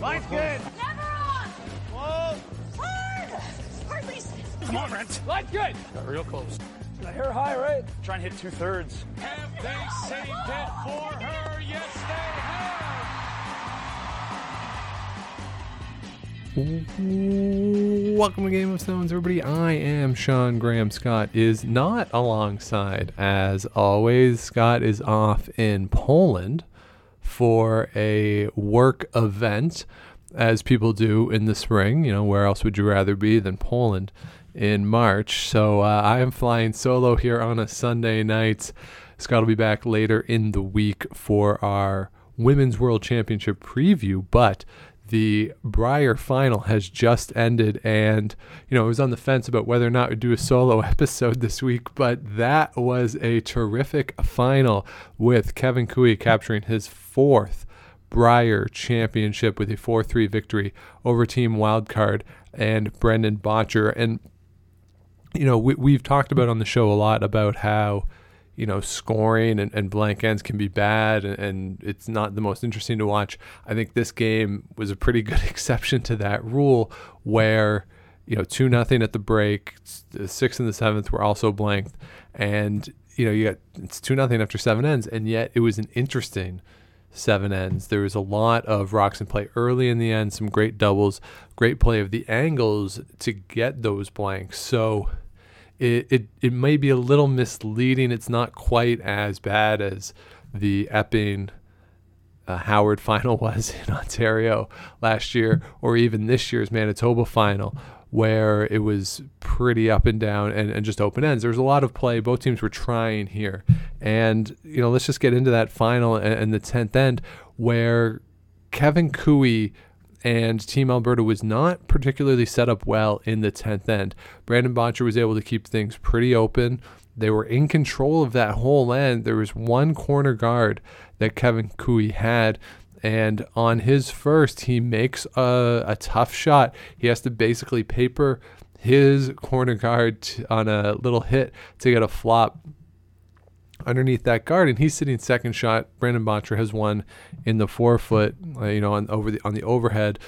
Line's good. Never on. Whoa. Hard. Hardly. Come on, Brent. Line's good. Got real close. I hear high, right? Try and hit two thirds. Have they saved it for her? Yes, they have. Welcome to Game of Stones, everybody. I am Sean Graham. Scott is not alongside, as always. Scott is off in Poland for a work event, as people do in the spring. You know, where else would you rather be than Poland in March? So uh, I am flying solo here on a Sunday night. Scott will be back later in the week for our Women's World Championship preview, but the Brier final has just ended, and you know I was on the fence about whether or not to do a solo episode this week, but that was a terrific final with Kevin Koe capturing his fourth Brier championship with a 4-3 victory over Team Wildcard and Brendan Bottcher. And you know we, we've talked about on the show a lot about how you know, scoring and, and blank ends can be bad and, and, it's not the most interesting to watch. I think this game was a pretty good exception to that rule where, you know, 2 nothing at the break, the sixth and the seventh were also blanked. And, you know, you got it's 2 nothing after seven ends. And yet it was an interesting seven ends. There was a lot of rocks in play early in the end, some great doubles, great play of the angles to get those blanks. So, it, it, it may be a little misleading. It's not quite as bad as the Epping uh, Howard final was in Ontario last year, or even this year's Manitoba final, where it was pretty up and down and, and just open ends. There was a lot of play. Both teams were trying here. And, you know, let's just get into that final and, and the 10th end where Kevin Koe and Team Alberta was not particularly set up well in the 10th end. Brandon Bottcher was able to keep things pretty open. They were in control of that whole end. There was one corner guard that Kevin Koe had, and on his first, he makes a, a tough shot. He has to basically paper his corner guard t- on a little hit to get a flop underneath that guard, and he's sitting second shot. Brandon Bottcher has one in the forefoot, uh, you know, on over the on the overhead.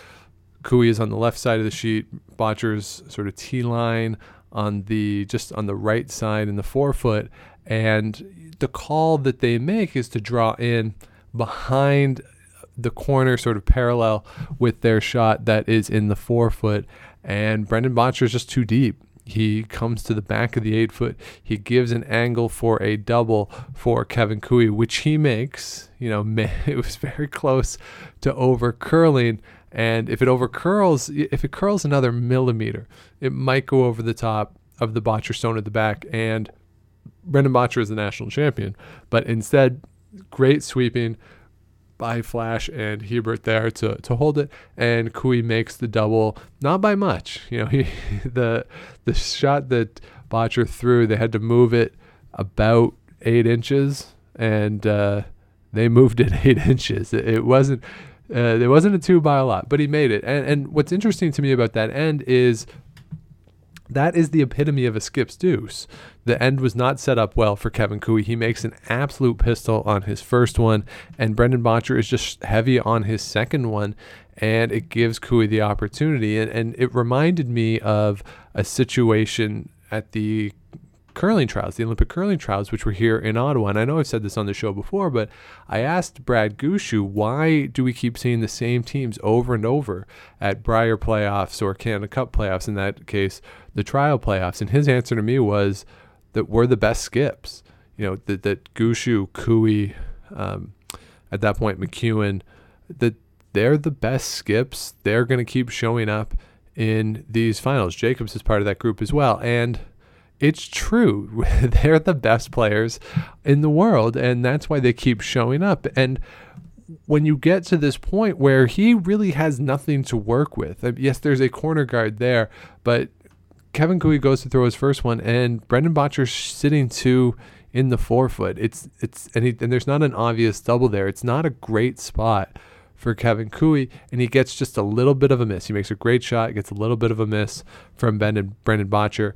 Koe is on the left side of the sheet. Bottcher's sort of T line on the just on the right side in the forefoot, and the call that they make is to draw in behind the corner, sort of parallel with their shot that is in the forefoot. And Brendan Bottcher is just too deep. He comes to the back of the eight foot. He gives an angle for a double for Kevin Koe, which he makes. You know, it was very close to over curling. And if it over curls, if it curls another millimeter, it might go over the top of the Bottcher stone at the back. And Brendan Bottcher is the national champion. But instead, great sweeping by Flasch and Hebert there to, to hold it, and Koe makes the double, not by much. You know, he the the shot that Bottcher threw, they had to move it about eight inches, and uh, they moved it eight inches. It, it wasn't. Uh, it wasn't a two by a lot, but he made it. And and what's interesting to me about that end is that is the epitome of a skip's deuce. The end was not set up well for Kevin Koe. He makes an absolute pistol on his first one, and Brendan Bottcher is just heavy on his second one, and it gives Koe the opportunity. And, and it reminded me of a situation at the curling trials, the Olympic curling trials, which were here in Ottawa. And I know I've said this on the show before, but I asked Brad Gushue, why do we keep seeing the same teams over and over at Brier playoffs or Canada Cup playoffs, in that case, the trial playoffs? And his answer to me was that we're the best skips. You know, that, that Gushue, Koe, um, at that point, McEwen, that they're the best skips. They're going to keep showing up in these finals. Jacobs is part of that group as well. And it's true. They're the best players in the world, and that's why they keep showing up. And when you get to this point where he really has nothing to work with, yes, there's a corner guard there, but Kevin Koe goes to throw his first one, and Brendan Bottcher's sitting two in the forefoot. It's it's and, he, and there's not an obvious double there. It's not a great spot for Kevin Koe, and he gets just a little bit of a miss. He makes a great shot, gets a little bit of a miss from Brendan Brendan Bottcher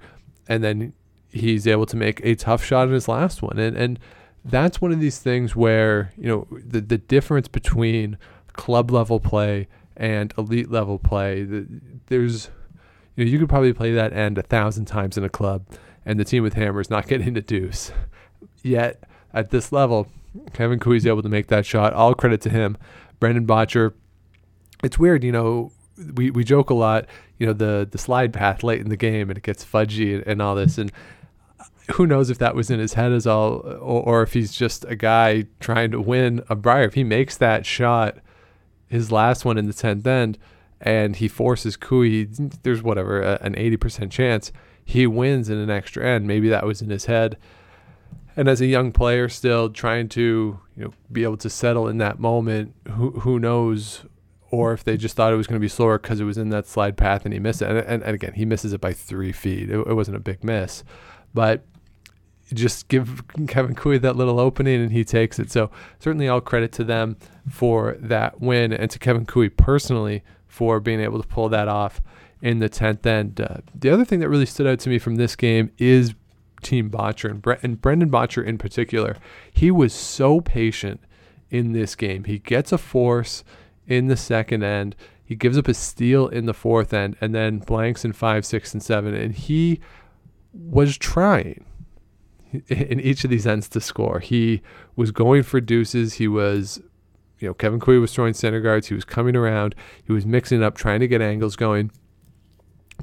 and then he's able to make a tough shot in his last one. And and that's one of these things where you know the the difference between club level play and elite level play. There's, you know, you could probably play that end a thousand times in a club, and the team with hammers not getting a deuce. Yet at this level, Kevin Koe's able to make that shot. All credit to him. Brendan Bottcher. It's weird, you know. We, we joke a lot, you know, the the slide path late in the game and it gets fudgy and, and all this. And who knows if that was in his head as all, or, or if he's just a guy trying to win a Brier. If he makes that shot, his last one in the tenth end, and he forces Koe, there's whatever a, an eighty percent chance he wins in an extra end. Maybe that was in his head and as a young player still trying to you know be able to settle in that moment who who knows or if they just thought it was going to be slower because it was in that slide path and he missed it. And, and, and again he misses it by three feet. It, it, wasn't a big miss. But just give Kevin Koe that little opening and he takes it. So certainly all credit to them for that win and to Kevin Koe personally for being able to pull that off in the 10th end. Uh, the other thing that really stood out to me from this game is Team Bottcher and, Bre- and Brendan Bottcher in particular, he was so patient in this game. He gets a force in the second end. He gives up a steal in the fourth end and then blanks in five, six, and seven. And he was trying in each of these ends to score. He was going for deuces. He was, you know, Kevin Koe was throwing center guards. He was coming around. He was mixing up, trying to get angles going.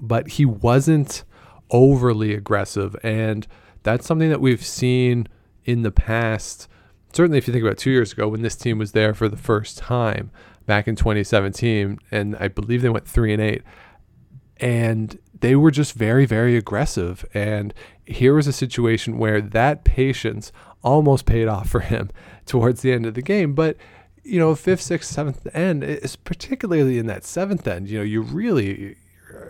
But he wasn't overly aggressive. And that's something that we've seen in the past. Certainly, if you think about two years ago when this team was there for the first time back in 2017, and I believe they went three and eight, and they were just very, very aggressive. And here was a situation where that patience almost paid off for him towards the end of the game. But you know, fifth, sixth, seventh end is particularly in that seventh end. You know, you really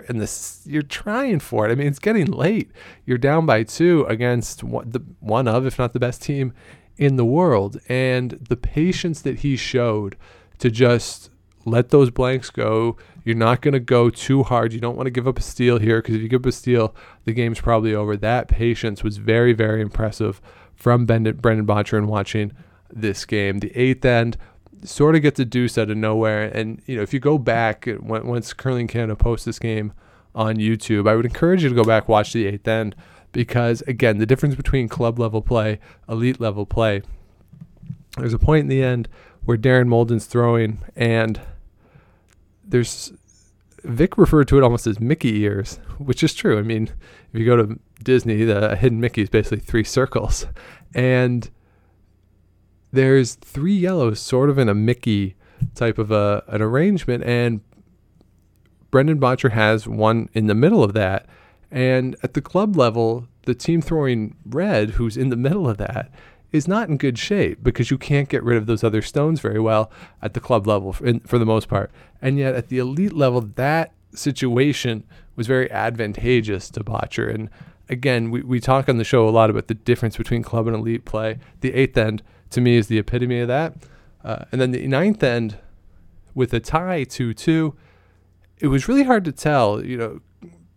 and this you're trying for it. I mean, it's getting late. You're down by two against one, the one of, if not the best team in the world, and the patience that he showed to just let those blanks go. You're not going to go too hard. You don't want to give up a steal here because if you give up a steal, the game's probably over. That patience was very, very impressive from Brendan, Brendan in watching this game. The eighth end sort of gets a deuce out of nowhere. And you know, if you go back uh, once Curling Canada posts this game on YouTube, I would encourage you to go back watch the eighth end because again, the difference between club level play, elite level play. There's a point in the end where Darren Moulding's throwing, and there's Vic referred to it almost as Mickey ears, which is true. I mean, if you go to Disney, the hidden Mickey is basically three circles, and there's three yellows, sort of in a Mickey type of a an arrangement, and Brendan Bottcher has one in the middle of that. And at the club level, the team throwing red, who's in the middle of that, is not in good shape because you can't get rid of those other stones very well at the club level for, in, for the most part. And yet at the elite level, that situation was very advantageous to Bottcher. And again, we, we talk on the show a lot about the difference between club and elite play. The eighth end to me is the epitome of that. Uh, and then the ninth end with a tie 2 2, it was really hard to tell. You know,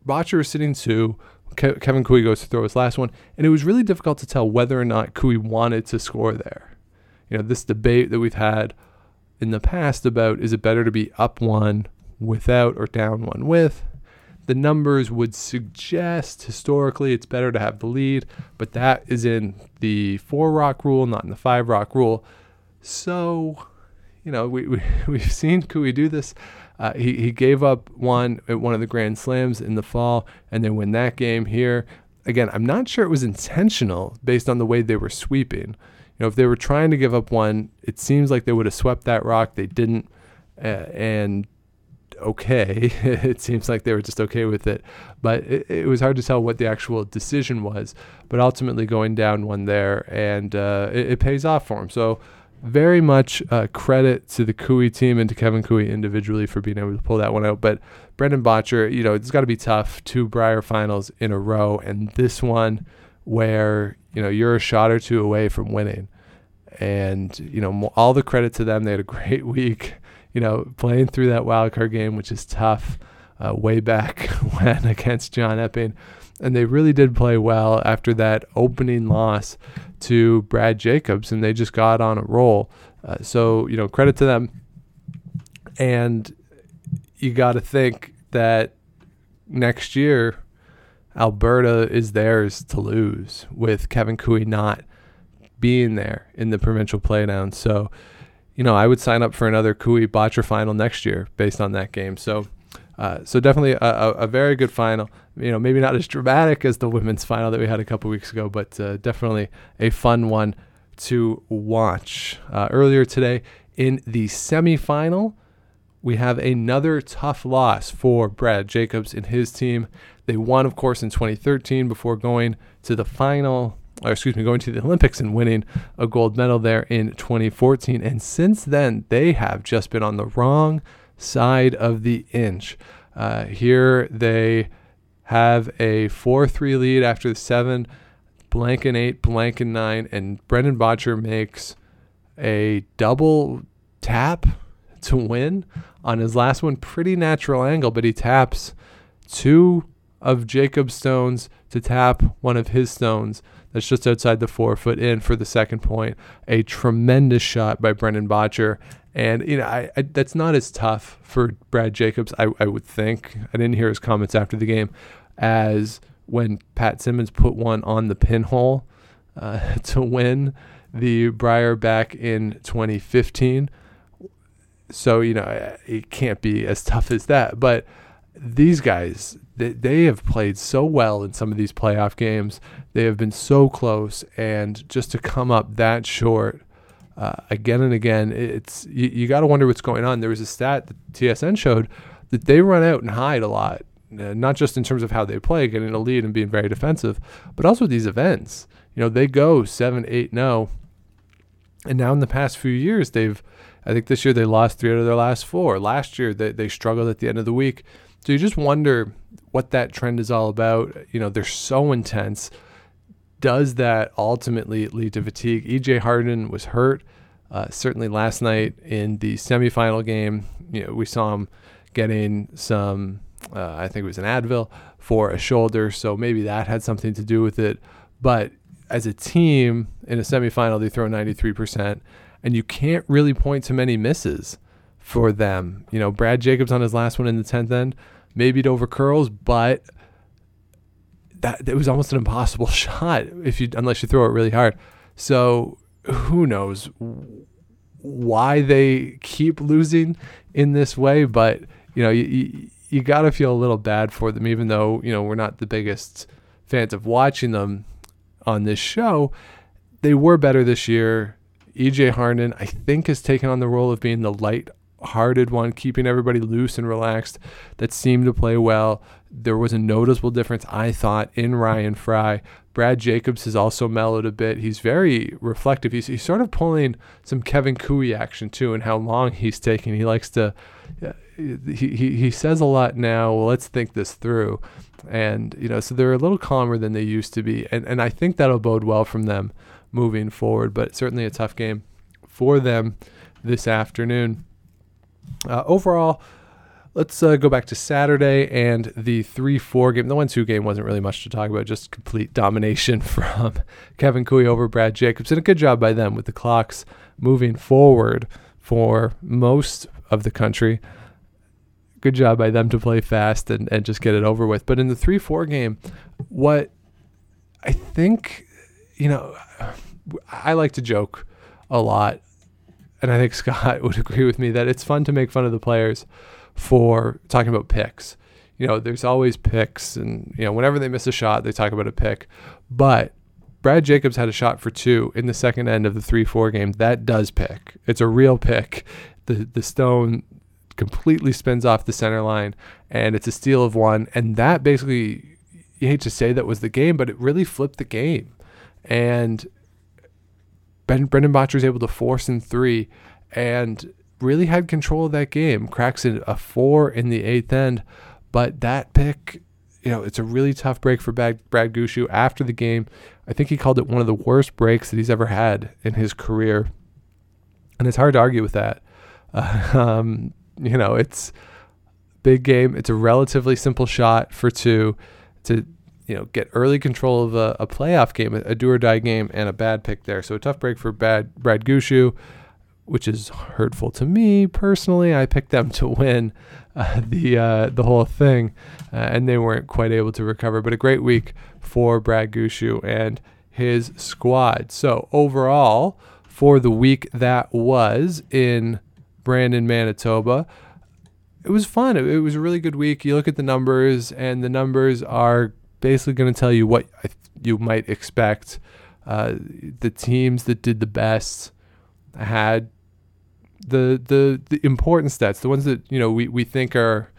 Bottcher was sitting two. Ke- Kevin Koe goes to throw his last one, and it was really difficult to tell whether or not Koe wanted to score there. You know, this debate that we've had in the past about is it better to be up one without or down one with? The numbers would suggest historically it's better to have the lead, but that is in the four rock rule, not in the five rock rule. So, you know, we, we, we've seen Koe do this. Uh, he, he gave up one at one of the Grand Slams in the fall and then win that game here. Again, I'm not sure it was intentional based on the way they were sweeping. You know, if they were trying to give up one, it seems like they would have swept that rock. They didn't. Uh, and okay. it seems like they were just okay with it. But it, it, was hard to tell what the actual decision was. But ultimately, going down one there, and uh, it, it, pays off for him. So, very much uh, credit to the Koe team and to Kevin Koe individually for being able to pull that one out. But Brendan Bottcher, you know, it's got to be tough. Two Brier finals in a row, and this one where, you know, you're a shot or two away from winning. And, you know, all the credit to them. They had a great week you know, playing through that wild card game, which is tough, uh, way back when against John Epping. And they really did play well after that opening loss to Brad Jacobs, and they just got on a roll. Uh, so, you know, credit to them. And you got to think that next year Alberta is theirs to lose with Kevin Koe not being there in the provincial playdown. So, you know, I would sign up for another Koe Bottcher final next year based on that game. So, uh, so definitely a, a, a, very good final. You know, maybe not as dramatic as the women's final that we had a couple weeks ago, but uh, definitely a fun one to watch. Uh, earlier today in the semifinal, we have another tough loss for Brad Jacobs and his team. They won, of course, in 2013 before going to the final, or excuse me, going to the Olympics and winning a gold medal there in 2014. And since then, they have just been on the wrong side of the inch. Uh, here they have a 4 3 lead after the seven, blank and eight, blank and nine, and Brendan Bottcher makes a double tap to win on his last one. Pretty natural angle, but he taps two of Jacob's stones to tap one of his stones. That's just outside the four foot in for the second point. A tremendous shot by Brendan Bottcher. And, you know, I, I, that's not as tough for Brad Jacobs, I, I would think. I didn't hear his comments after the game, as when Pat Simmons put one on the pinhole uh, to win the Brier back in 2015. So, you know, it can't be as tough as that. But these guys, they, they have played so well in some of these playoff games. They have been so close. And just to come up that short uh, again and again, it's you, you got to wonder what's going on. There was a stat that TSN showed that they run out and hide a lot. Uh, not just in terms of how they play, getting a lead and being very defensive, but also these events. You know, they go 7 8 0. And now in the past few years, they've I think this year they lost three out of their last four. Last year they, they struggled at the end of the week. So you just wonder what that trend is all about. You know, they're so intense. Does that ultimately lead to fatigue? EJ Harnden was hurt. Uh, certainly last night in the semifinal game, you know, we saw him getting some, uh, I think it was an Advil for a shoulder. So maybe that had something to do with it. But as a team in a semifinal, they throw 93% and you can't really point to many misses for them. You know, Brad Jacobs on his last one in the 10th end, maybe it over curls, but that it was almost an impossible shot if you unless you throw it really hard. So who knows why they keep losing in this way, but you know, you, you, you got to feel a little bad for them even though, you know, we're not the biggest fans of watching them on this show. They were better this year EJ Harnden, I think, has taken on the role of being the light hearted one, keeping everybody loose and relaxed that seemed to play well. There was a noticeable difference, I thought, in Ryan Fry. Brad Jacobs has also mellowed a bit. He's very reflective. He's, he's sort of pulling some Kevin Koe action too, and how long he's taking. He likes to, he, he, he says a lot now. Well, let's think this through. And, you know, so they're a little calmer than they used to be. And, and I think that'll bode well from them moving forward. But certainly a tough game for them this afternoon. Uh, overall, let's uh, go back to Saturday and the 3 4 game. The 1 2 game wasn't really much to talk about, just complete domination from Kevin Koe over Brad Jacobs. And a good job by them with the clocks moving forward for most of the country. Good job by them to play fast and, and just get it over with. But in the 3 4 game, what I think you know, I like to joke a lot, and I think Scott would agree with me that it's fun to make fun of the players for talking about picks. You know, there's always picks, and you know, whenever they miss a shot, they talk about a pick. But Brad Jacobs had a shot for two in the second end of the three-four game. That does pick. It's a real pick. The the stone completely spins off the center line, and it's a steal of one. And that basically, you hate to say that was the game, but it really flipped the game and ben, Brendan Bottcher was able to force in three and really had control of that game. Cracks in a four in the eighth end, but that pick, you know, it's a really tough break for Brad, Brad Gushue after the game. I think he called it one of the worst breaks that he's ever had in his career, and it's hard to argue with that. Uh, um, you know, it's big game. It's a relatively simple shot for two to you know, get early control of a, a playoff game, a, a, do or die game, and a bad pick there. So a tough break for bad Brad Gushue. which is hurtful to me personally. I picked them to win uh, the uh, the whole thing, uh, and they weren't quite able to recover. But a great week for Brad Gushue and his squad. So overall, for the week that was in Brandon, Manitoba, it was fun. It, it was a really good week. You look at the numbers, and the numbers are basically going to tell you what you might expect. Uh, the teams that did the best had the the the important stats, the ones that you know we, we think are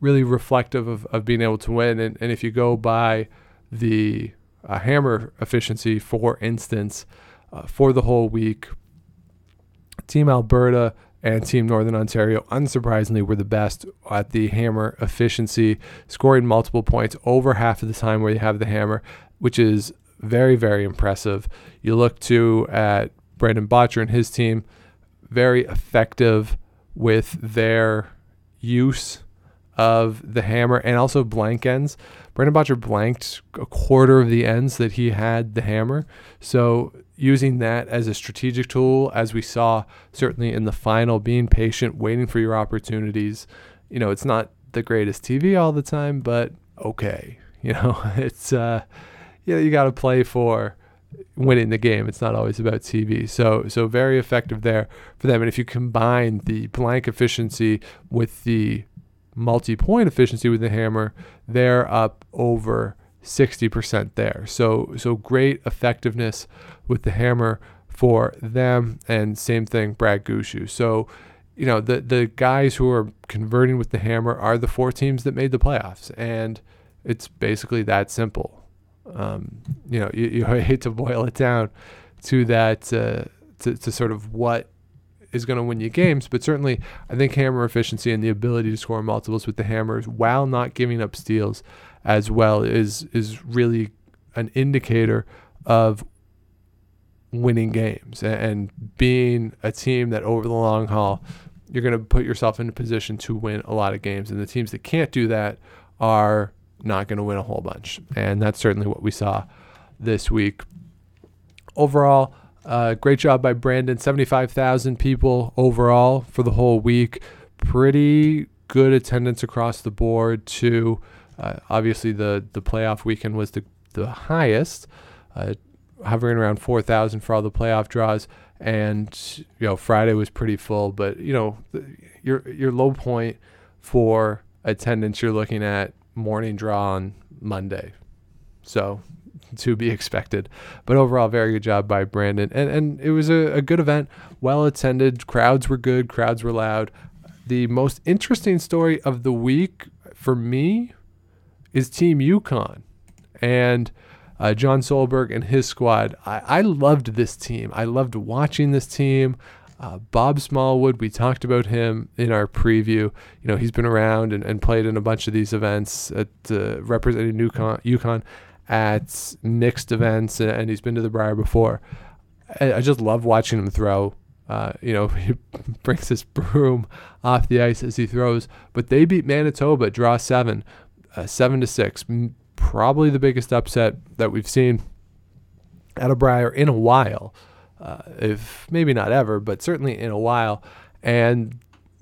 really reflective of, of being able to win. And, and if you go by the uh, hammer efficiency, for instance, uh, for the whole week, Team Alberta and Team Northern Ontario, unsurprisingly, were the best at the hammer efficiency, scoring multiple points over half of the time where you have the hammer, which is very, very impressive. You look to at Brandon Bottcher and his team, very effective with their use of the hammer and also blank ends. Brandon Bottcher blanked a quarter of the ends that he had the hammer. So using that as a strategic tool, as we saw certainly in the final, being patient, waiting for your opportunities. You know, it's not the greatest TV all the time, but okay. You know, it's uh, you know, you got to play for winning the game. It's not always about TV. So so very effective there for them. And if you combine the blank efficiency with the multi-point efficiency with the hammer, they're up over 60% there. So so great effectiveness with the hammer for them and same thing Brad Gushue. So you know the the guys who are converting with the hammer are the four teams that made the playoffs and it's basically that simple um, you know, you, you, hate to boil it down to that, uh, to, to sort of what is going to win you games, but certainly I think hammer efficiency and the ability to score multiples with the hammers while not giving up steals as well is is really an indicator of winning games and being a team that over the long haul you're going to put yourself in a position to win a lot of games and the teams that can't do that are not going to win a whole bunch. And that's certainly what we saw this week. Overall, uh, great job by Brandon. 75,000 people overall for the whole week. Pretty good attendance across the board, too. Uh, obviously, the, the playoff weekend was the, the highest, uh, hovering around 4,000 for all the playoff draws. And, you know, Friday was pretty full. But, you know, your, your low point for attendance, you're looking at morning draw on Monday. So to be expected. But overall, very good job by Brandon. And, and it was a, a good event, well attended. Crowds were good, crowds were loud. The most interesting story of the week for me is Team Yukon. And uh, John Solberg and his squad. I, I loved this team. I loved watching this team. Uh, Bob Smallwood, we talked about him in our preview. You know, he's been around and, and played in a bunch of these events at uh, representing Yukon, Yukon at mixed events, and, he's been to the Brier before. I, just love watching him throw. Uh, you know, he brings his broom off the ice as he throws. But they beat Manitoba, draw seven, uh, seven to six. Probably the biggest upset that we've seen at a Brier in a while uh, if maybe not ever, but certainly in a while. And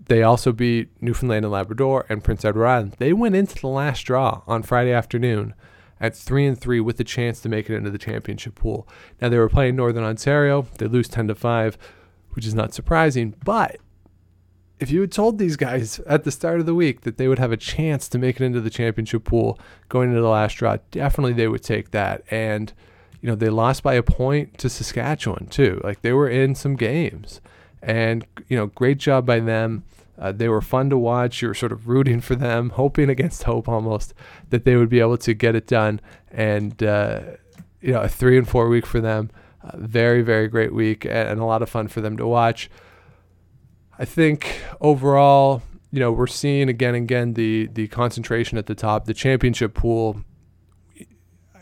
they also beat Newfoundland and Labrador and Prince Edward Island. They went into the last draw on Friday afternoon at three and three with the chance to make it into the championship pool. Now they were playing Northern Ontario. They lose ten to five, which is not surprising. But if you had told these guys at the start of the week that they would have a chance to make it into the championship pool going into the last draw, definitely they would take that. And you know, they lost by a point to Saskatchewan too. Like they were in some games, and you know, great job by them. Uh, they were fun to watch. You were sort of rooting for them, hoping against hope almost that they would be able to get it done. And uh, you know, a three and four week for them. Uh, very, very great week and, a lot of fun for them to watch. I think overall, you know, we're seeing again and again the the concentration at the top. The championship pool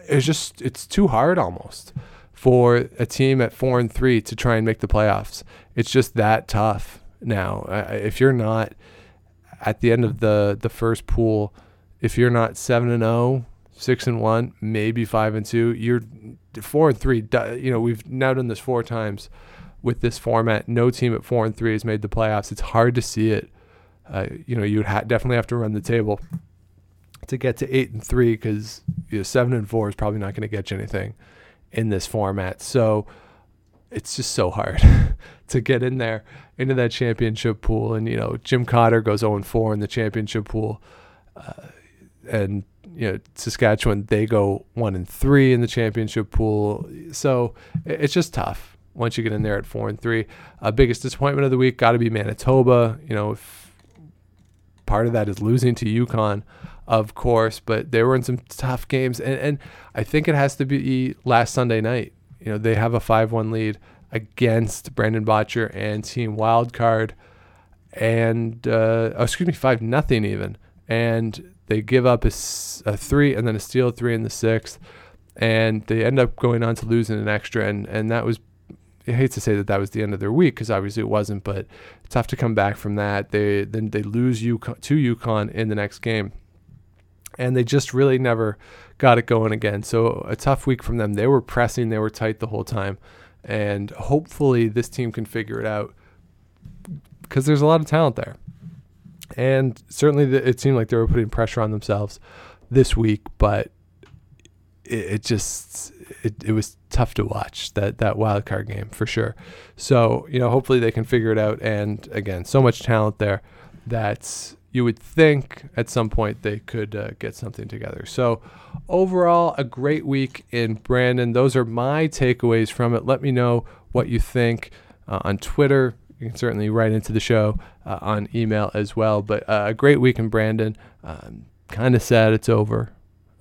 it's just it's too hard almost for a team at four and three to try and make the playoffs. It's just that tough now. If you're not at the end of the the first pool, if you're not seven and zero, oh, six and one, maybe five and two, you're four and three. You know we've now done this four times. with this format. No team at four and three has made the playoffs. It's hard to see it. Uh, you know, you would ha- definitely have to run the table to get to eight and three because you know, seven and four is probably not going to get you anything in this format. So it's just so hard to get in there into that championship pool. And you know, Jim Cotter goes 0 4 in the championship pool, uh, and you know Saskatchewan they go one and three in the championship pool. So it's just tough once you get in there at four and three. Uh, biggest disappointment of the week got to be Manitoba. You know, part of that is losing to Yukon of course, but they were in some tough games, and, and I think it has to be last Sunday night. You know, they have a five-one lead against Brandon Bottcher and Team Wildcard, and uh, oh, excuse me, five nothing even, and they give up a, a, three and then a steal three in the sixth, and they end up going on to lose in an extra, and and that was. I hate to say that that was the end of their week because obviously it wasn't, but tough to come back from that. They then they lose Yukon, to Yukon in the next game and they just really never got it going again. So a tough week from them. They were pressing, they were tight the whole time, and hopefully this team can figure it out because there's a lot of talent there. And certainly it seemed like they were putting pressure on themselves this week, but it, it just it, it was tough to watch that that wild card game for sure. So you know, hopefully they can figure it out. And again, so much talent there that's you would think at some point they could uh, get something together. So, overall, a great week in Brandon. Those are my takeaways from it. Let me know what you think uh, on Twitter. You can certainly write into the show uh, on email as well. But uh, a great week in Brandon. Um, kind of sad it's over.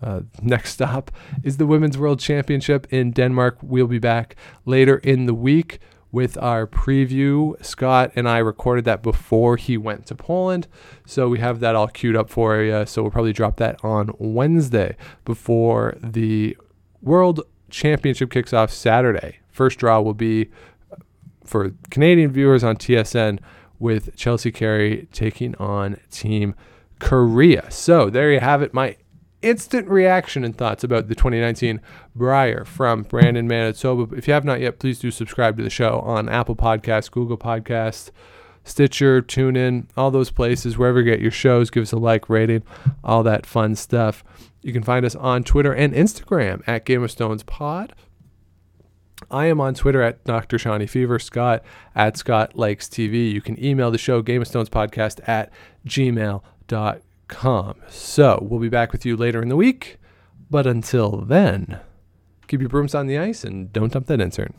Uh, next stop is the Women's World Championship in Denmark. We'll be back later in the week with our preview. Scott and I recorded that before he went to Poland. So we have that all queued up for you. So we'll probably drop that on Wednesday before the World Championship kicks off Saturday. First draw will be uh, for Canadian viewers on TSN with Chelsea Carey taking on Team Korea. So there you have it. My instant reaction and thoughts about the 2019 Brier from Brandon Manitoba. If you have not yet, please do subscribe to the show on Apple Podcasts, Google Podcasts, Stitcher, TuneIn, all those places, wherever you get your shows. Give us a like, rating, all that fun stuff. You can find us on Twitter and Instagram at Game of Stones Pod. I am on Twitter at Dr. Shawnee Fever, Scott at Scott Likes TV. You can email the show, Game of Stones Podcast at gmail.com com. So we'll be back with you later in the week. But until then, keep your brooms on the ice and don't dump that intern.